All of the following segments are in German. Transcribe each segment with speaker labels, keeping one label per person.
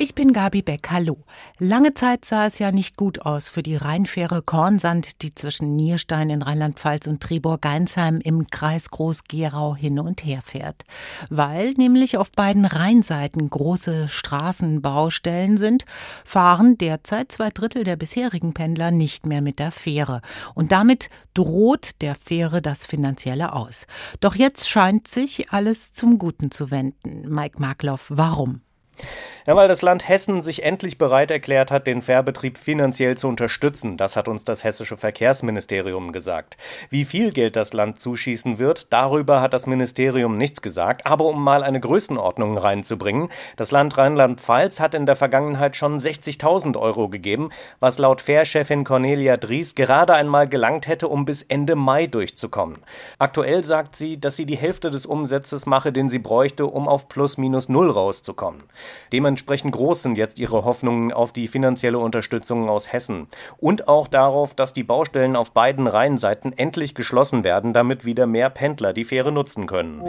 Speaker 1: Ich bin Gabi Beck, hallo. Lange Zeit sah es ja nicht gut aus für die Rheinfähre Kornsand, die zwischen Nierstein in Rheinland-Pfalz und Triborg-Geinsheim im Kreis Groß-Gerau hin und her fährt. Weil nämlich auf beiden Rheinseiten große Straßenbaustellen sind, fahren derzeit zwei Drittel der bisherigen Pendler nicht mehr mit der Fähre. Und damit droht der Fähre das Finanzielle aus. Doch jetzt scheint sich alles zum Guten zu wenden. Mike Markloff, warum?
Speaker 2: Ja, weil das Land Hessen sich endlich bereit erklärt hat, den Fährbetrieb finanziell zu unterstützen. Das hat uns das hessische Verkehrsministerium gesagt. Wie viel Geld das Land zuschießen wird, darüber hat das Ministerium nichts gesagt. Aber um mal eine Größenordnung reinzubringen, das Land Rheinland-Pfalz hat in der Vergangenheit schon 60.000 Euro gegeben, was laut Fährchefin Cornelia Dries gerade einmal gelangt hätte, um bis Ende Mai durchzukommen. Aktuell sagt sie, dass sie die Hälfte des Umsatzes mache, den sie bräuchte, um auf plus minus null rauszukommen. Dementsprechend groß sind jetzt ihre Hoffnungen auf die finanzielle Unterstützung aus Hessen und auch darauf, dass die Baustellen auf beiden Rheinseiten endlich geschlossen werden, damit wieder mehr Pendler die Fähre nutzen können.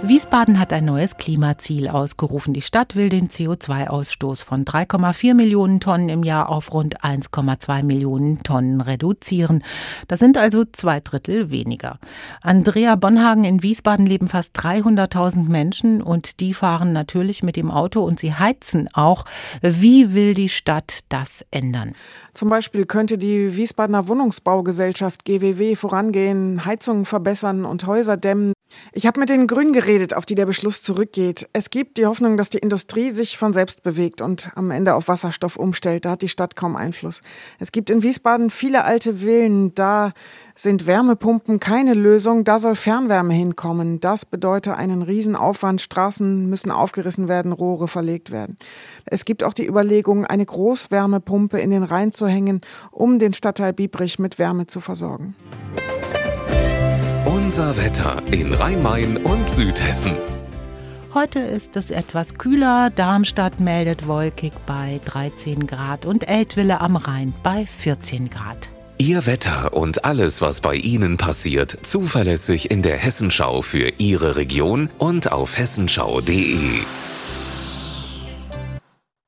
Speaker 1: Wiesbaden hat ein neues Klimaziel ausgerufen. Die Stadt will den CO2-Ausstoß von 3,4 Millionen Tonnen im Jahr auf rund 1,2 Millionen Tonnen reduzieren. Das sind also zwei Drittel weniger. Andrea Bonhagen in Wiesbaden leben fast 300.000 Menschen und die fahren natürlich mit dem Auto und sie heizen auch. Wie will die Stadt das ändern?
Speaker 3: Zum Beispiel könnte die Wiesbadener Wohnungsbaugesellschaft GWW vorangehen, Heizungen verbessern und Häuser dämmen. Ich habe mit den Grünen geredet, auf die der Beschluss zurückgeht. Es gibt die Hoffnung, dass die Industrie sich von selbst bewegt und am Ende auf Wasserstoff umstellt. Da hat die Stadt kaum Einfluss. Es gibt in Wiesbaden viele alte Villen. Da sind Wärmepumpen keine Lösung. Da soll Fernwärme hinkommen. Das bedeutet einen Riesenaufwand. Straßen müssen aufgerissen werden, Rohre verlegt werden. Es gibt auch die Überlegung, eine Großwärmepumpe in den Rhein zu hängen, um den Stadtteil Biebrich mit Wärme zu versorgen.
Speaker 4: Unser Wetter in Rhein-Main und Südhessen.
Speaker 1: Heute ist es etwas kühler. Darmstadt meldet wolkig bei 13 Grad und Eltville am Rhein bei 14 Grad.
Speaker 4: Ihr Wetter und alles, was bei Ihnen passiert, zuverlässig in der Hessenschau für Ihre Region und auf hessenschau.de.